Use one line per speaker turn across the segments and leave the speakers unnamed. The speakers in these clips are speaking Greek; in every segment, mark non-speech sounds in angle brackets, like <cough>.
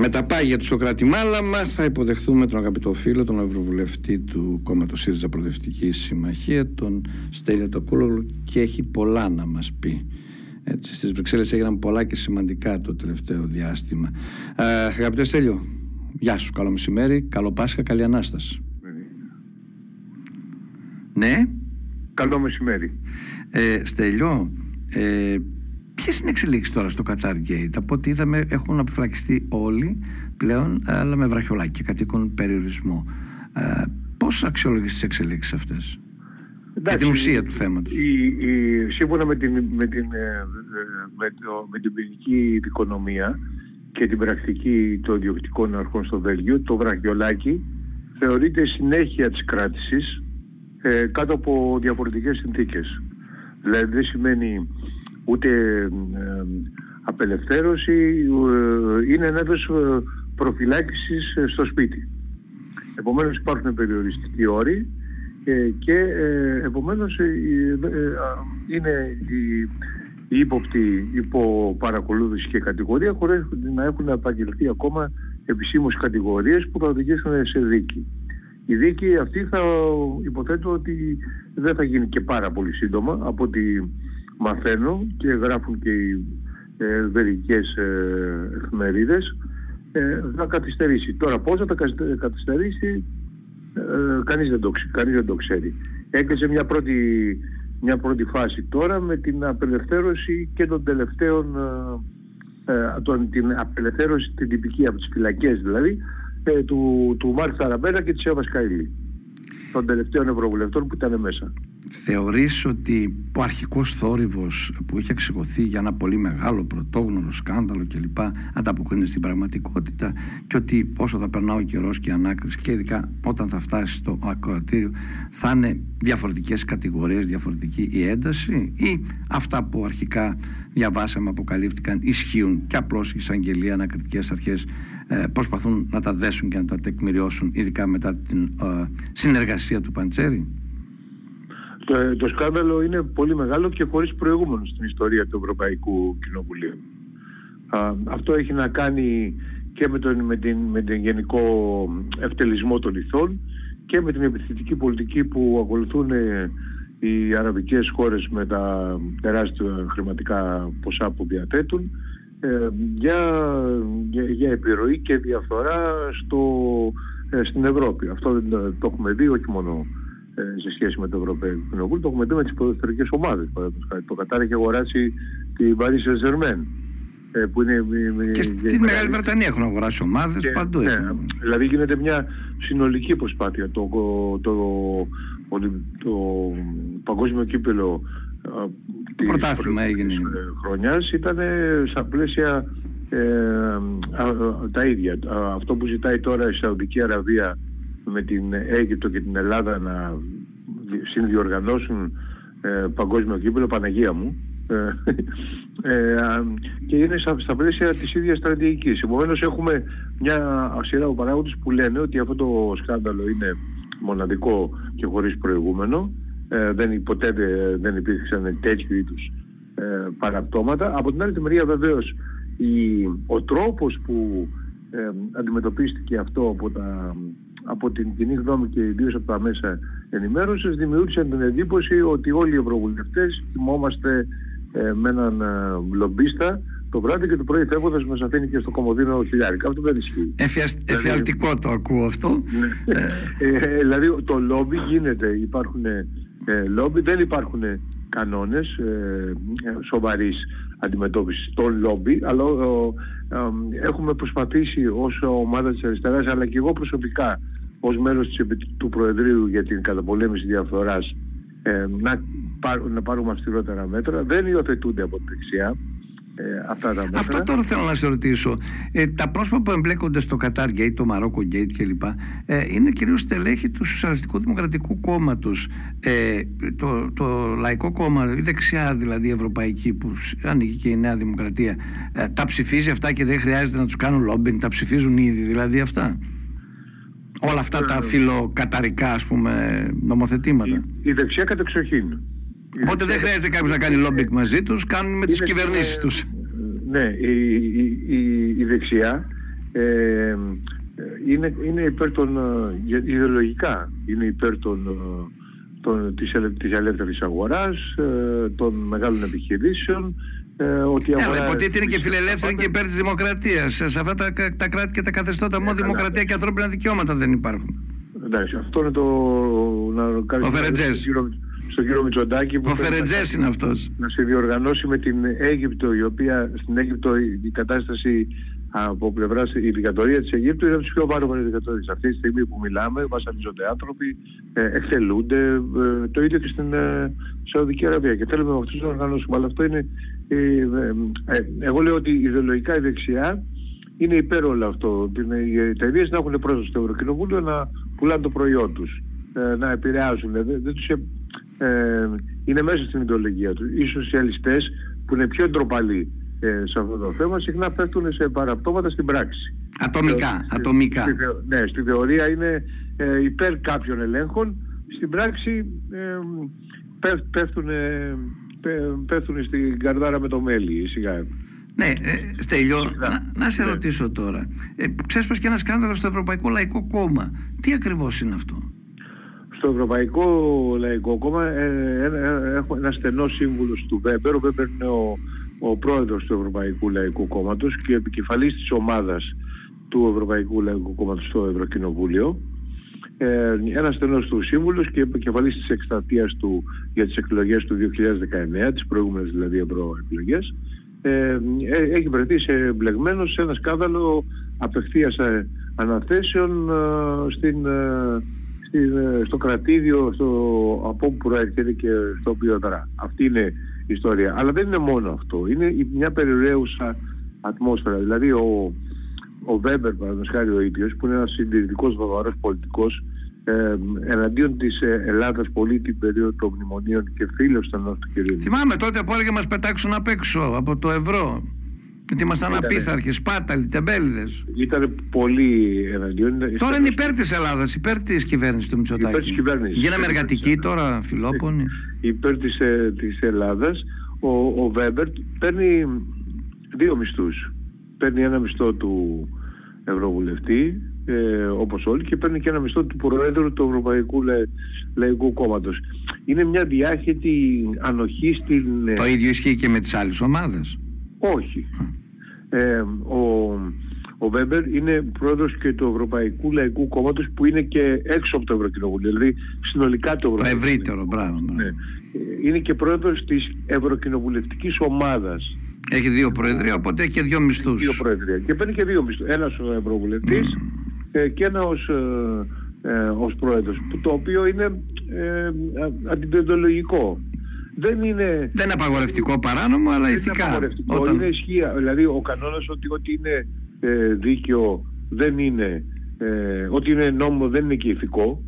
Με τα πάγια του Σοκράτη Μάλαμα θα υποδεχθούμε τον αγαπητό φίλο, τον Ευρωβουλευτή του κόμματος ΣΥΡΙΖΑ Προοδευτική Συμμαχία, τον Στέλιο Τοκούλογλου και έχει πολλά να μας πει. Έτσι, στις Βρυξέλλες έγιναν πολλά και σημαντικά το τελευταίο διάστημα. Ε, αγαπητέ Στέλιο, γεια σου, καλό μεσημέρι, καλό Πάσχα, καλή Ανάσταση. Ναι.
Καλό μεσημέρι.
Ε, Στέλιο, ε, Ποιες είναι οι εξελίξεις τώρα στο Qatar Gate, από ό,τι είδαμε έχουν αποφυλακιστεί όλοι πλέον, αλλά με βραχιολάκι και κατοίκον περιορισμό. Ε, Πώς αξιολογείς τις εξελίξεις αυτές, για την ουσία του θέματος.
σύμφωνα με την, με, την, ε, με, το, με την ποινική δικονομία και την πρακτική των διοικητικών αρχών στο Βέλγιο, το βραχιολάκι θεωρείται συνέχεια της κράτησης ε, κάτω από διαφορετικές συνθήκες. Δηλαδή δεν σημαίνει ούτε ε, απελευθέρωση, ε, είναι ένα είδος ε, προφυλάκησης στο σπίτι. Επομένως υπάρχουν περιοριστικοί όροι και επομένως είναι η ύποπτη υπό παρακολούθηση και κατηγορία χωρίς να έχουν απαγγελθεί ακόμα επισήμως κατηγορίες που θα οδηγήσουν σε δίκη. Η δίκη αυτή θα υποθέτω ότι δεν θα γίνει και πάρα πολύ σύντομα από ότι μαθαίνω και γράφουν και οι ε, βελικές ε, εφημερίδες ε, θα καθυστερήσει. Τώρα πώς θα τα καθυστερήσει ε, κανείς, δεν το, κανείς δεν το ξέρει. Έκλεισε μια πρώτη, μια πρώτη φάση τώρα με την απελευθέρωση και των τελευταίων ε, ε τον, την απελευθέρωση την τυπική από τις φυλακές δηλαδή ε, του, του Μάρκ Θαραμπέρα και της Εύα Καηλή των τελευταίων ευρωβουλευτών που ήταν μέσα.
Θεωρείς ότι ο αρχικός θόρυβος που είχε εξηγωθεί για ένα πολύ μεγάλο πρωτόγνωρο σκάνδαλο κλπ ανταποκρίνεται στην πραγματικότητα και ότι όσο θα περνά ο καιρός και η ανάκριση και ειδικά όταν θα φτάσει στο ακροατήριο θα είναι διαφορετικές κατηγορίες, διαφορετική η ένταση ή αυτά που αρχικά διαβάσαμε, αποκαλύφθηκαν ισχύουν και απλώς η εισαγγελία, ανακριτικές αρχές ε, προσπαθούν να τα δέσουν και να τα τεκμηριώσουν ειδικά μετά την ε, συνεργασία του Παντσέρη;
Το, το σκάνδαλο είναι πολύ μεγάλο και χωρίς προηγούμενο στην ιστορία του Ευρωπαϊκού Κοινοβουλίου. αυτό έχει να κάνει και με τον, με, την, με τον γενικό ευτελισμό των ηθών και με την επιθετική πολιτική που ακολουθούν ε, οι αραβικές χώρες με τα τεράστια χρηματικά ποσά που διαθέτουν ε, για, για, για, επιρροή και διαφορά στο, ε, στην Ευρώπη. Αυτό το, το έχουμε δει όχι μόνο ε, σε σχέση με το Ευρωπαϊκό Κοινοβούλιο, το έχουμε δει με τις ποδοσφαιρικές ομάδες. Το Κατάρ έχει αγοράσει την Paris Saint-Germain.
Που είναι, και στη Μεγάλη Βρετανία έχουν αγοράσει ομάδες και, παντού. Ναι,
δηλαδή γίνεται μια συνολική προσπάθεια. Το, το, το, το παγκόσμιο κύπελο
το πρωτάθλημα έγινε.
χρονιάς ήταν στα πλαίσια ε, τα ίδια. Αυτό που ζητάει τώρα η Σαουδική Αραβία με την Αίγυπτο και την Ελλάδα να συνδιοργανώσουν ε, παγκόσμιο κύπελο, Παναγία μου, ε, ε, και είναι στα, πλαίσια της ίδιας στρατηγικής. Επομένως έχουμε μια σειρά από παράγοντες που λένε ότι αυτό το σκάνδαλο είναι μοναδικό και χωρίς προηγούμενο ε, δεν, ποτέ δεν υπήρξαν τέτοιου είδους ε, παραπτώματα. Από την άλλη μεριά βεβαίως η, ο τρόπος που ε, αντιμετωπίστηκε αυτό από, τα, από την κοινή γνώμη και ιδίως από τα μέσα ενημέρωσης δημιούργησε την εντύπωση ότι όλοι οι ευρωβουλευτές θυμόμαστε ε, με έναν ε, λομπίστα το βράδυ και το πρωί φεύγοντας μας αφήνει και στο κομμωδίνο χιλιάρικα. Αυτό δεν ισχύει.
Δηλαδή- εφιαλτικό το ακούω αυτό.
Ναι. ε, δηλαδή το λόμπι γίνεται, υπάρχουν ε, λόμπι, δεν υπάρχουν κανόνες ε, σοβαρής αντιμετώπισης των λόμπι, αλλά έχουμε προσπαθήσει ως ομάδα της αριστεράς, αλλά και εγώ προσωπικά ως μέλος της, του Προεδρείου για την καταπολέμηση διαφθοράς ε, να, να πάρουμε αυστηρότερα μέτρα. Δεν υιοθετούνται από τη δεξιά ε, αυτά τα μέτρα.
Αυτό τώρα θέλω να σε ρωτήσω. Ε, τα πρόσωπα που εμπλέκονται στο Qatar Gate, το Μαρόκο Gate κλπ. Ε, είναι κυρίως στελέχη του Σοσιαλιστικού Δημοκρατικού Κόμματος. Ε, το, το Λαϊκό Κόμμα, η δεξιά δηλαδή ευρωπαϊκή που ανοίγει και η Νέα Δημοκρατία, ε, τα ψηφίζει αυτά και δεν χρειάζεται να τους κάνουν λόμπιν, τα ψηφίζουν ήδη δηλαδή αυτά; Όλα αυτά τα φιλοκαταρικά ας πούμε νομοθετήματα. Η,
η δεξιά κατεξοχήν.
Οπότε δεν χρειάζεται κάποιος να κάνει λόμπικ μαζί τους, κάνουν με τις κυβερνήσεις τους.
Ναι, η, η, η, δεξιά ε, είναι, είναι υπέρ των, ε, ιδεολογικά, είναι υπέρ των, ε, των, της, της ελεύθερης αγοράς, ε, των μεγάλων επιχειρήσεων,
ότι ναι, αλλά υποτίθεται είναι και φιλελεύθερη και υπέρ της δημοκρατίας. Σε αυτά τα, τα κράτη και τα καθεστώτα μόνο δημοκρατία και ανθρώπινα δικαιώματα δεν υπάρχουν.
Εντάξει, αυτό είναι το...
Να κάνει ο Φερετζές.
Στον κύριο Μητσοτάκη
ο Φερετζές είναι αυτός.
Να σε διοργανώσει με την Αίγυπτο, η οποία στην Αίγυπτο η κατάσταση από πλευράς η δικατορία της Αιγύπτου είναι από τις πιο βάροβαρες δικατορίες. Αυτή τη στιγμή που μιλάμε βασανίζονται άνθρωποι, ε, εχθελούνται, ε, το ίδιο και στην ε, Σαουδική Αραβία και θέλουμε με αυτούς να οργανώσουμε. Αλλά αυτό είναι, ε, ε, εγώ λέω ότι ιδεολογικά η δεξιά είναι υπέρ όλο αυτό. Οι εταιρείες να έχουν πρόσβαση στο Ευρωκοινοβούλιο να πουλάνε το προϊόν τους, ε, να επηρεάζουν. Δεν, δεν τους, ε, είναι μέσα στην ιδεολογία τους. Οι σοσιαλιστές που είναι πιο ντροπαλοί ε, σε αυτό το θέμα συχνά πέφτουν σε παραπτώματα στην πράξη.
Ατομικά, ε, ατομικά.
Στη, ναι, στη θεωρία είναι ε, υπέρ κάποιων ελέγχων, στην πράξη ε, πέφτουν, πέφτουν στην καρδάρα με το μέλι σιγά.
Ναι, ε, Στέλιο, να, να, σε ναι. ρωτήσω τώρα. Ε, ξέσπασε και ένα σκάνδαλο στο Ευρωπαϊκό Λαϊκό Κόμμα. Τι ακριβώς είναι αυτό;
Στο Ευρωπαϊκό Λαϊκό Κόμμα ε, ε, έχω ένα στενό σύμβουλο του Βέμπερ. Ο Βέμπερ είναι ο ο πρόεδρος του Ευρωπαϊκού Λαϊκού Κόμματος και επικεφαλής της ομάδας του Ευρωπαϊκού Λαϊκού Κόμματος στο Ευρωκοινοβούλιο ε, ένας στενός του σύμβουλος και επικεφαλής της εκστρατείας του για τις εκλογές του 2019, τις προηγούμενες δηλαδή ευρωεκλογές, ε, ε, έχει βρεθεί σε εμπλεγμένος σε ένα σκάνδαλο απευθείας ε, αναθέσεων ε, στην, στην, στο κρατήδιο στο, από όπου προέρχεται και στο οποίο δρά. Αυτή είναι ιστορία. Αλλά δεν είναι μόνο αυτό. Είναι μια περιραίουσα ατμόσφαιρα. Δηλαδή ο, ο Βέμπερ, παραδείγματος χάρη ο ίδιος, που είναι ένας συντηρητικός βαβαρός πολιτικός, ε, εναντίον της ε, Ελλάδας πολύ την περίοδο των μνημονίων και φίλος ήταν του κ.
Θυμάμαι τότε που έλεγε μας πετάξουν απ' έξω από το ευρώ. Γιατί ήμασταν απίθαρχοι, σπάταλοι, τεμπέληδες.
Ήταν πολύ εναντίον.
Τώρα είναι υπέρ της Ελλάδας, υπέρ της κυβέρνησης του Μητσοτάκη.
Υπέρ της κυβέρνησης.
Γίναμε εργατικοί τώρα, φιλόπονοι.
Υπέρ της της ε, Ελλάδας. Ο, ο Βέμπερ παίρνει δύο μισθούς. Παίρνει ένα μισθό του Ευρωβουλευτή, ε, όπως όλοι, και παίρνει και ένα μισθό του Προέδρου του Ευρωπαϊκού Λε, Λαϊκού Κόμματος. Είναι μια διάχυτη ανοχή στην...
Ε, Το ίδιο ισχύει και με τις άλλες ομάδες.
Όχι. Ε, ο, ο Βέμπερ είναι πρόεδρος και του Ευρωπαϊκού Λαϊκού Κόμματος που είναι και έξω από το Ευρωκοινοβούλιο, δηλαδή συνολικά το
Ευρωπαϊκό. Το ευρύτερο, μπράβο. Ναι. Ε,
είναι και πρόεδρος της Ευρωκοινοβουλευτικής Ομάδας.
Έχει δύο προεδρία, οπότε έχει και δύο μισθούς.
Δύο προεδρία. Και παίρνει και δύο μισθούς. Ένας ο Ευρωβουλευτής mm. και ένα ως, ε, ε, ως πρόεδρος, το οποίο είναι ε, αντιπεντολογικό δεν είναι...
Δεν είναι απαγορευτικό παράνομο, αλλά ηθικά.
Είναι απαγορευτικό, Όταν... είναι ισχύα. Δηλαδή ο κανόνας ότι ό,τι είναι ε, δίκαιο δεν είναι, ε, ό,τι είναι νόμο δεν είναι και ηθικό,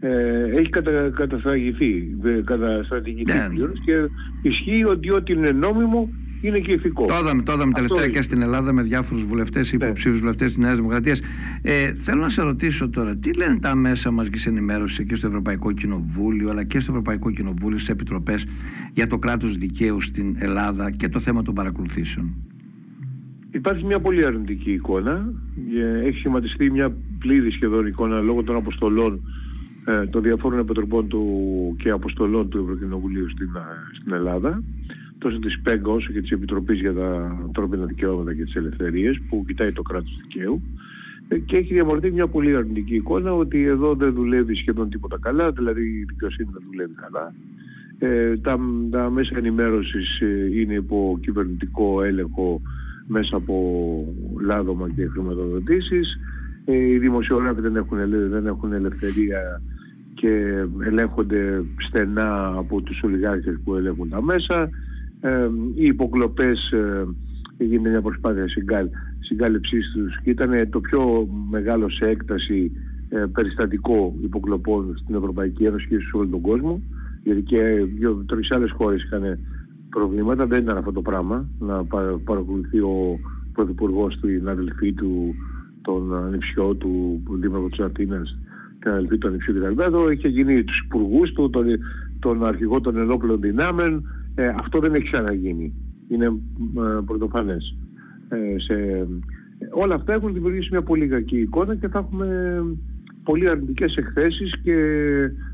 ε, έχει κατα, καταστρατηγηθεί, καταστρατηγηθεί ναι. και ισχύει ότι ό,τι είναι νόμιμο είναι και ηθικό.
Το είδαμε, το είδαμε τελευταία και στην Ελλάδα με διάφορους βουλευτές, ναι. υποψήφιους βουλευτές της Νέας Δημοκρατίας. Ε, θέλω να σε ρωτήσω τώρα, τι λένε τα μέσα μαζικής ενημέρωσης και στο Ευρωπαϊκό Κοινοβούλιο, αλλά και στο Ευρωπαϊκό Κοινοβούλιο, στις επιτροπές για το κράτος δικαίου στην Ελλάδα και το θέμα των παρακολουθήσεων;
Υπάρχει μια πολύ αρνητική εικόνα. Έχει σχηματιστεί μια πλήρη σχεδόν εικόνα λόγω των αποστολών ε, των διαφόρων επιτροπών του και αποστολών του Ευρωκοινοβουλίου στην, ε, στην Ελλάδα τόσο της ΠΕΓ όσο και της Επιτροπής για τα ανθρώπινα δικαιώματα και τις ελευθερίες που κοιτάει το κράτος δικαίου ε, και έχει διαμορφωθεί μια πολύ αρνητική εικόνα ότι εδώ δεν δουλεύει σχεδόν τίποτα καλά, δηλαδή η δικαιοσύνη δεν δουλεύει καλά. Ε, τα, τα μέσα ενημέρωσης ε, είναι υπό κυβερνητικό έλεγχο μέσα από λάδωμα και χρηματοδοτήσεις. Ε, οι δημοσιογράφοι δεν έχουν, δεν έχουν ελευθερία και ελέγχονται στενά από τους ολιγάρχες που ελέγχουν τα μέσα ε, οι υποκλοπές ε, έγινε μια προσπάθεια συγκάλ, συγκάλυψής τους και ήταν το πιο μεγάλο σε έκταση ε, περιστατικό υποκλοπών στην Ευρωπαϊκή Ένωση και σε όλο τον κόσμο γιατί και δύο-τρεις άλλες χώρες είχαν προβλήματα, δεν ήταν αυτό το πράγμα να παρακολουθεί ο Πρωθυπουργός του, την αδελφή του, τον ανιψιό του Δήμαρχο της Αθήνας, την αδελφή του ανιψιού κτλ. Εδώ είχε γίνει τους υπουργούς του, τον, τον αρχηγό των ενόπλων δυνάμεων, ε, αυτό δεν έχει ξαναγίνει. Είναι ε, πρωτοφανές. Ε, σε, όλα αυτά έχουν δημιουργήσει μια πολύ κακή εικόνα και θα έχουμε πολύ αρνητικές εκθέσεις και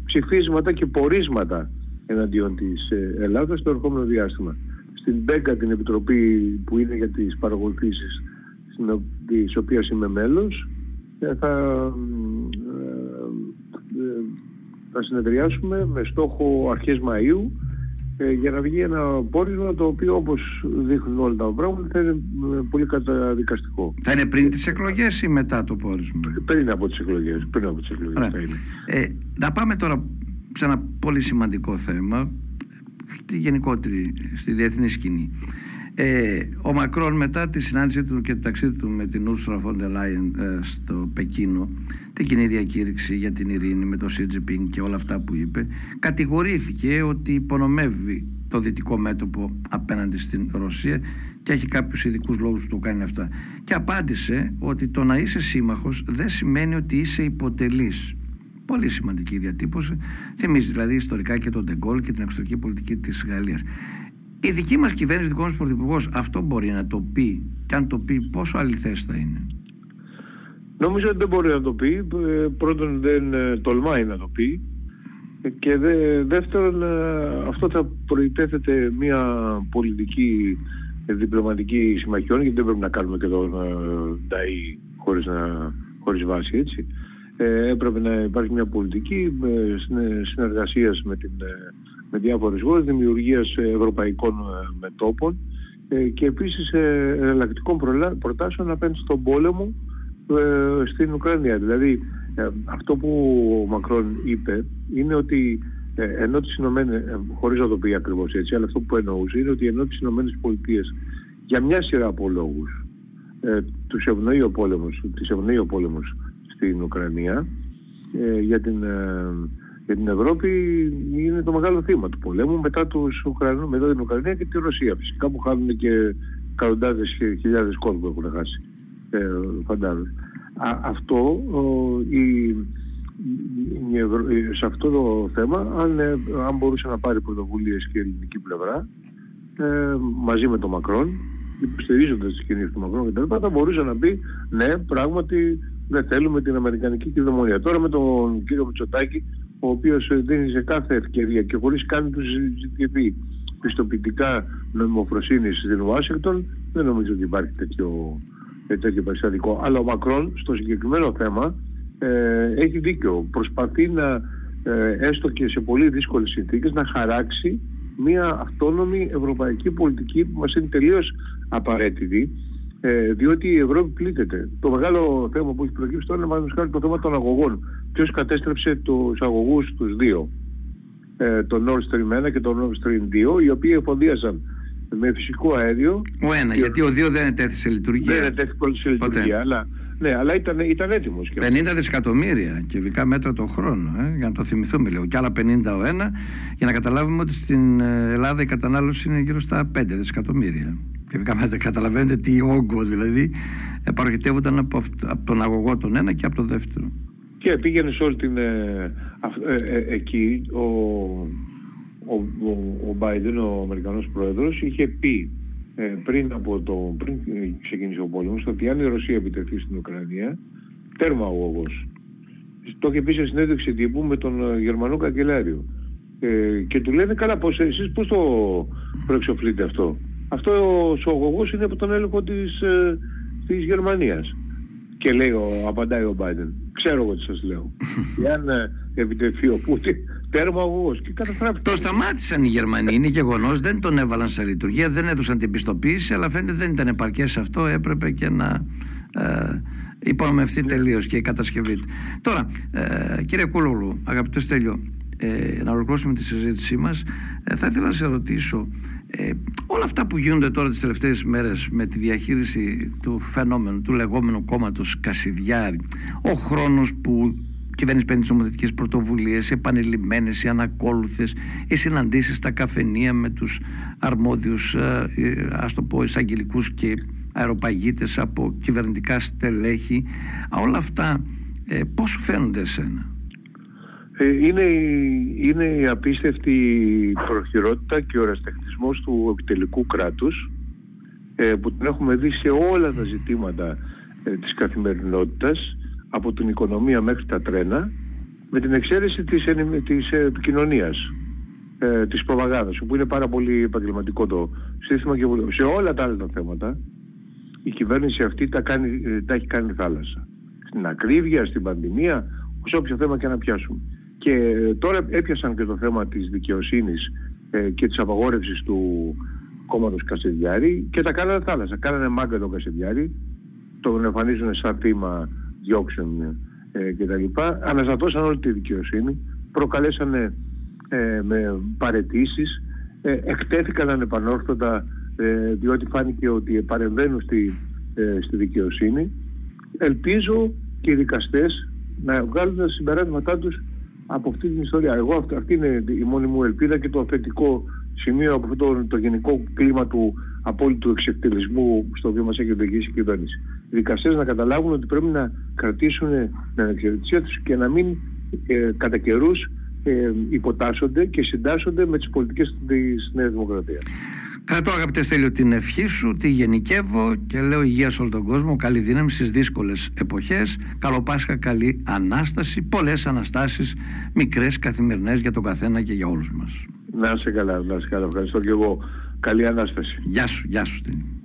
ψηφίσματα και πορίσματα εναντίον της ε, Ελλάδας στο ερχόμενο διάστημα. Στην ΜΠΕΚΑ την Επιτροπή που είναι για τις παρακολουθήσεις της οποίας είμαι μέλος ε, θα, ε, θα συνεδριάσουμε με στόχο αρχές Μαΐου για να βγει ένα πόρισμα το οποίο όπως δείχνουν όλα τα πράγματα θα είναι πολύ καταδικαστικό.
Θα είναι πριν τις εκλογές ή μετά το πόρισμα;
Πριν από τις εκλογές. Πριν από τις εκλογές θα είναι.
Ε, να πάμε τώρα σε ένα πολύ σημαντικό θέμα στη γενικότερη, στη διεθνή σκηνή. Ε, ο Μακρόν μετά τη συνάντησή του και το ταξίδι του με την Ursula von der Leyen ε, στο Πεκίνο την κοινή διακήρυξη για την ειρήνη με το Xi και όλα αυτά που είπε κατηγορήθηκε ότι υπονομεύει το δυτικό μέτωπο απέναντι στην Ρωσία και έχει κάποιους ειδικούς λόγους που το κάνει αυτά. Και απάντησε ότι το να είσαι σύμμαχος δεν σημαίνει ότι είσαι υποτελής. Πολύ σημαντική διατύπωση. Θυμίζει δηλαδή ιστορικά και τον Ντεγκόλ και την εξωτερική πολιτική της Γαλλίας. Η δική μας κυβέρνηση, δικός μας πρωθυπουργός, αυτό μπορεί να το πει. Και αν το πει, πόσο αληθές θα είναι;
Νομίζω ότι δεν μπορεί να το πει. Ε, πρώτον, δεν ε, τολμάει να το πει. Και δε, δεύτερον, ε, αυτό θα προϋπέθεται μια πολιτική διπλωματική συμμαχιών, γιατί δεν πρέπει να κάνουμε και τον ΝΤΑΗ χωρίς, να, χωρίς βάση, έτσι. Ε, έπρεπε να υπάρχει μια πολιτική συνεργασίας με, την, με διάφορες χώρες, δημιουργίας ευρωπαϊκών μετόπων και επίσης εναλλακτικών προτάσεων απέναντι στον πόλεμο ε, στην Ουκρανία. Δηλαδή αυτό που ο Μακρόν είπε είναι ότι ε, ενώ τις Ηνωμένες, ε, χωρίς να το πει ακριβώς έτσι, αλλά αυτό που εννοούσε είναι ότι ενώ τις Ηνωμένες Πολιτείες για μια σειρά από λόγους ε, τους ευνοεί ο πόλεμος, τις ευνοεί ο πόλεμος στην Ουκρανία για, την, για την Ευρώπη είναι το μεγάλο θύμα του πολέμου μετά, τους Ουκρανούς, μετά την Ουκρανία και τη Ρωσία φυσικά που χάνουν και εκατοντάδες χιλιάδες κόσμου που έχουν χάσει ε, φαντάζομαι. αυτό, η, σε αυτό το θέμα, αν, ε, αν μπορούσε να πάρει πρωτοβουλίες και η ελληνική πλευρά, ε, μαζί με τον Μακρόν, υποστηρίζοντας τις κινήσεις του Μακρόν κτλ. θα μπορούσε να πει ναι, πράγματι δεν θέλουμε την Αμερικανική κυδαιμονία. Τώρα με τον κύριο Μητσοτάκη, ο οποίος δίνει σε κάθε ευκαιρία και χωρίς καν τους ζητηθεί πιστοποιητικά νομιμοφροσύνης στην Ουάσιγκτον, δεν νομίζω ότι υπάρχει τέτοιο τέτοιο περιστατικό. Αλλά ο Μακρόν στο συγκεκριμένο θέμα ε, έχει δίκιο. Προσπαθεί να, ε, έστω και σε πολύ δύσκολες συνθήκες, να χαράξει μια αυτόνομη ευρωπαϊκή πολιτική που μας είναι τελείως απαραίτητη ε, διότι η Ευρώπη πλήττεται. Το μεγάλο θέμα που έχει προκύψει τώρα είναι μας το θέμα των αγωγών. Ποιος κατέστρεψε τους αγωγούς τους δύο; Ε, τον Nord Stream 1 και τον Nord Stream 2 οι οποίοι εφοδίασαν με φυσικό αέριο.
Ο ένα, γιατί ο δύο δεν ετέθη σε λειτουργία.
Δεν ετέθη σε λειτουργία, αλλά, ναι, αλλά ήταν, ήταν έτοιμος.
50 δισεκατομμύρια κυβικά μέτρα το χρόνο, ε, για να το θυμηθούμε λίγο. Και άλλα 50 ο ένα, για να καταλάβουμε ότι στην ε, Ελλάδα η κατανάλωση είναι γύρω στα 5 δισεκατομμύρια. Κυβικά μέτρα, καταλαβαίνετε τι όγκο δηλαδή επαρχητεύονταν από, από τον αγωγό τον ένα και από τον δεύτερο.
Και πήγαινε σε όλη την. Ε, ε, ε, εκεί ο, ο, ο, ο Biden, ο Αμερικανός Πρόεδρος, είχε πει ε, πριν, από το, πριν ξεκίνησε ο πόλεμος ότι αν η Ρωσία επιτεθεί στην Ουκρανία, τέρμα ο όγος. Το είχε πει σε συνέντευξη τύπου με τον ε, Γερμανό Καγκελάριο. Ε, και του λένε καλά πώς, εσείς πώς το προεξοφλείτε αυτό; Αυτό ο αγωγός είναι από τον έλεγχο της, ε, της Γερμανίας. Και λέει, ο, απαντάει ο Biden, ξέρω εγώ τι σας λέω. <laughs> Εάν ε, επιτεθεί ο Πούτιν, τέρμα και καταστράφηκε.
Το σταμάτησαν οι Γερμανοί, είναι γεγονός, δεν τον έβαλαν σε λειτουργία, δεν έδωσαν την πιστοποίηση, αλλά φαίνεται δεν ήταν επαρκές αυτό, έπρεπε και να ε, υπονομευτεί τελείως και η κατασκευή του. Τώρα, ε, κύριε Κούλογλου, αγαπητός Στέλιο, ε, να ολοκληρώσουμε τη συζήτησή μας ε, θα ήθελα να σε ρωτήσω ε, όλα αυτά που γίνονται τώρα τις τελευταίες μέρες με τη διαχείριση του φαινόμενου του λεγόμενου κόμματος Κασιδιάρη ο χρόνος που κυβέρνηση παίρνει τις νομοθετικές πρωτοβουλίες, επανειλημμένες, οι ανακόλουθες, οι συναντήσεις στα καφενεία με τους αρμόδιους, ας το πω, εισαγγελικούς και αεροπαγίτες από κυβερνητικά στελέχη. Όλα αυτά ε, πώς σου φαίνονται εσένα;
Ε, είναι, είναι η απίστευτη προχειρότητα και ο ραστεχνισμός του επιτελικού κράτους ε, που την έχουμε δει σε όλα τα ζητήματα ε, της καθημερινότητας από την οικονομία μέχρι τα τρένα με την εξαίρεση της, της επικοινωνίας ε, της προπαγάνδας που είναι πάρα πολύ επαγγελματικό το σύστημα και σε όλα τα άλλα τα θέματα η κυβέρνηση αυτή τα, κάνει, ε, τα έχει κάνει θάλασσα. Στην ακρίβεια, στην πανδημία σε όποιο θέμα και να πιάσουμε και ε, τώρα έπιασαν και το θέμα της δικαιοσύνης ε, και της απαγόρευσης του κόμματος Κασιδιάρη και τα κάνανε θάλασσα. Κάνανε μάγκα τον Κασιδιάρη, τον εμφανίζουν σαν θύμα διώξεων ε, κτλ. Αναζατώσαν όλη τη δικαιοσύνη, προκαλέσανε ε, με παρετήσεις, ε, εκτέθηκαν ανεπανόρθωτα ε, διότι φάνηκε ότι παρεμβαίνουν στη, ε, στη δικαιοσύνη. Ελπίζω και οι δικαστές να βγάλουν τα συμπεράσματά τους από αυτή την ιστορία. Εγώ αυτή, αυτή είναι η μόνη μου ελπίδα και το θετικό σημείο από αυτό το, γενικό κλίμα του απόλυτου εξεκτελισμού στο οποίο μας έχει οδηγήσει η κυβέρνηση. Οι δικαστές να καταλάβουν ότι πρέπει να κρατήσουν την ανεξαρτησία τους και να μην ε, κατά καιρούς ε, υποτάσσονται και συντάσσονται με τις πολιτικές της Νέας Δημοκρατίας.
Κρατώ αγαπητέ Στέλιο την ευχή σου, τη γενικεύω και λέω υγεία σε όλο τον κόσμο, καλή δύναμη στις δύσκολες εποχές, καλό Πάσχα, καλή Ανάσταση, πολλές Αναστάσεις, μικρές καθημερινές για τον καθένα και για όλους μας.
Να είσαι καλά, να είσαι καλά. Ευχαριστώ και εγώ. Καλή Ανάσταση.
Γεια σου, γεια σου Στέλιο.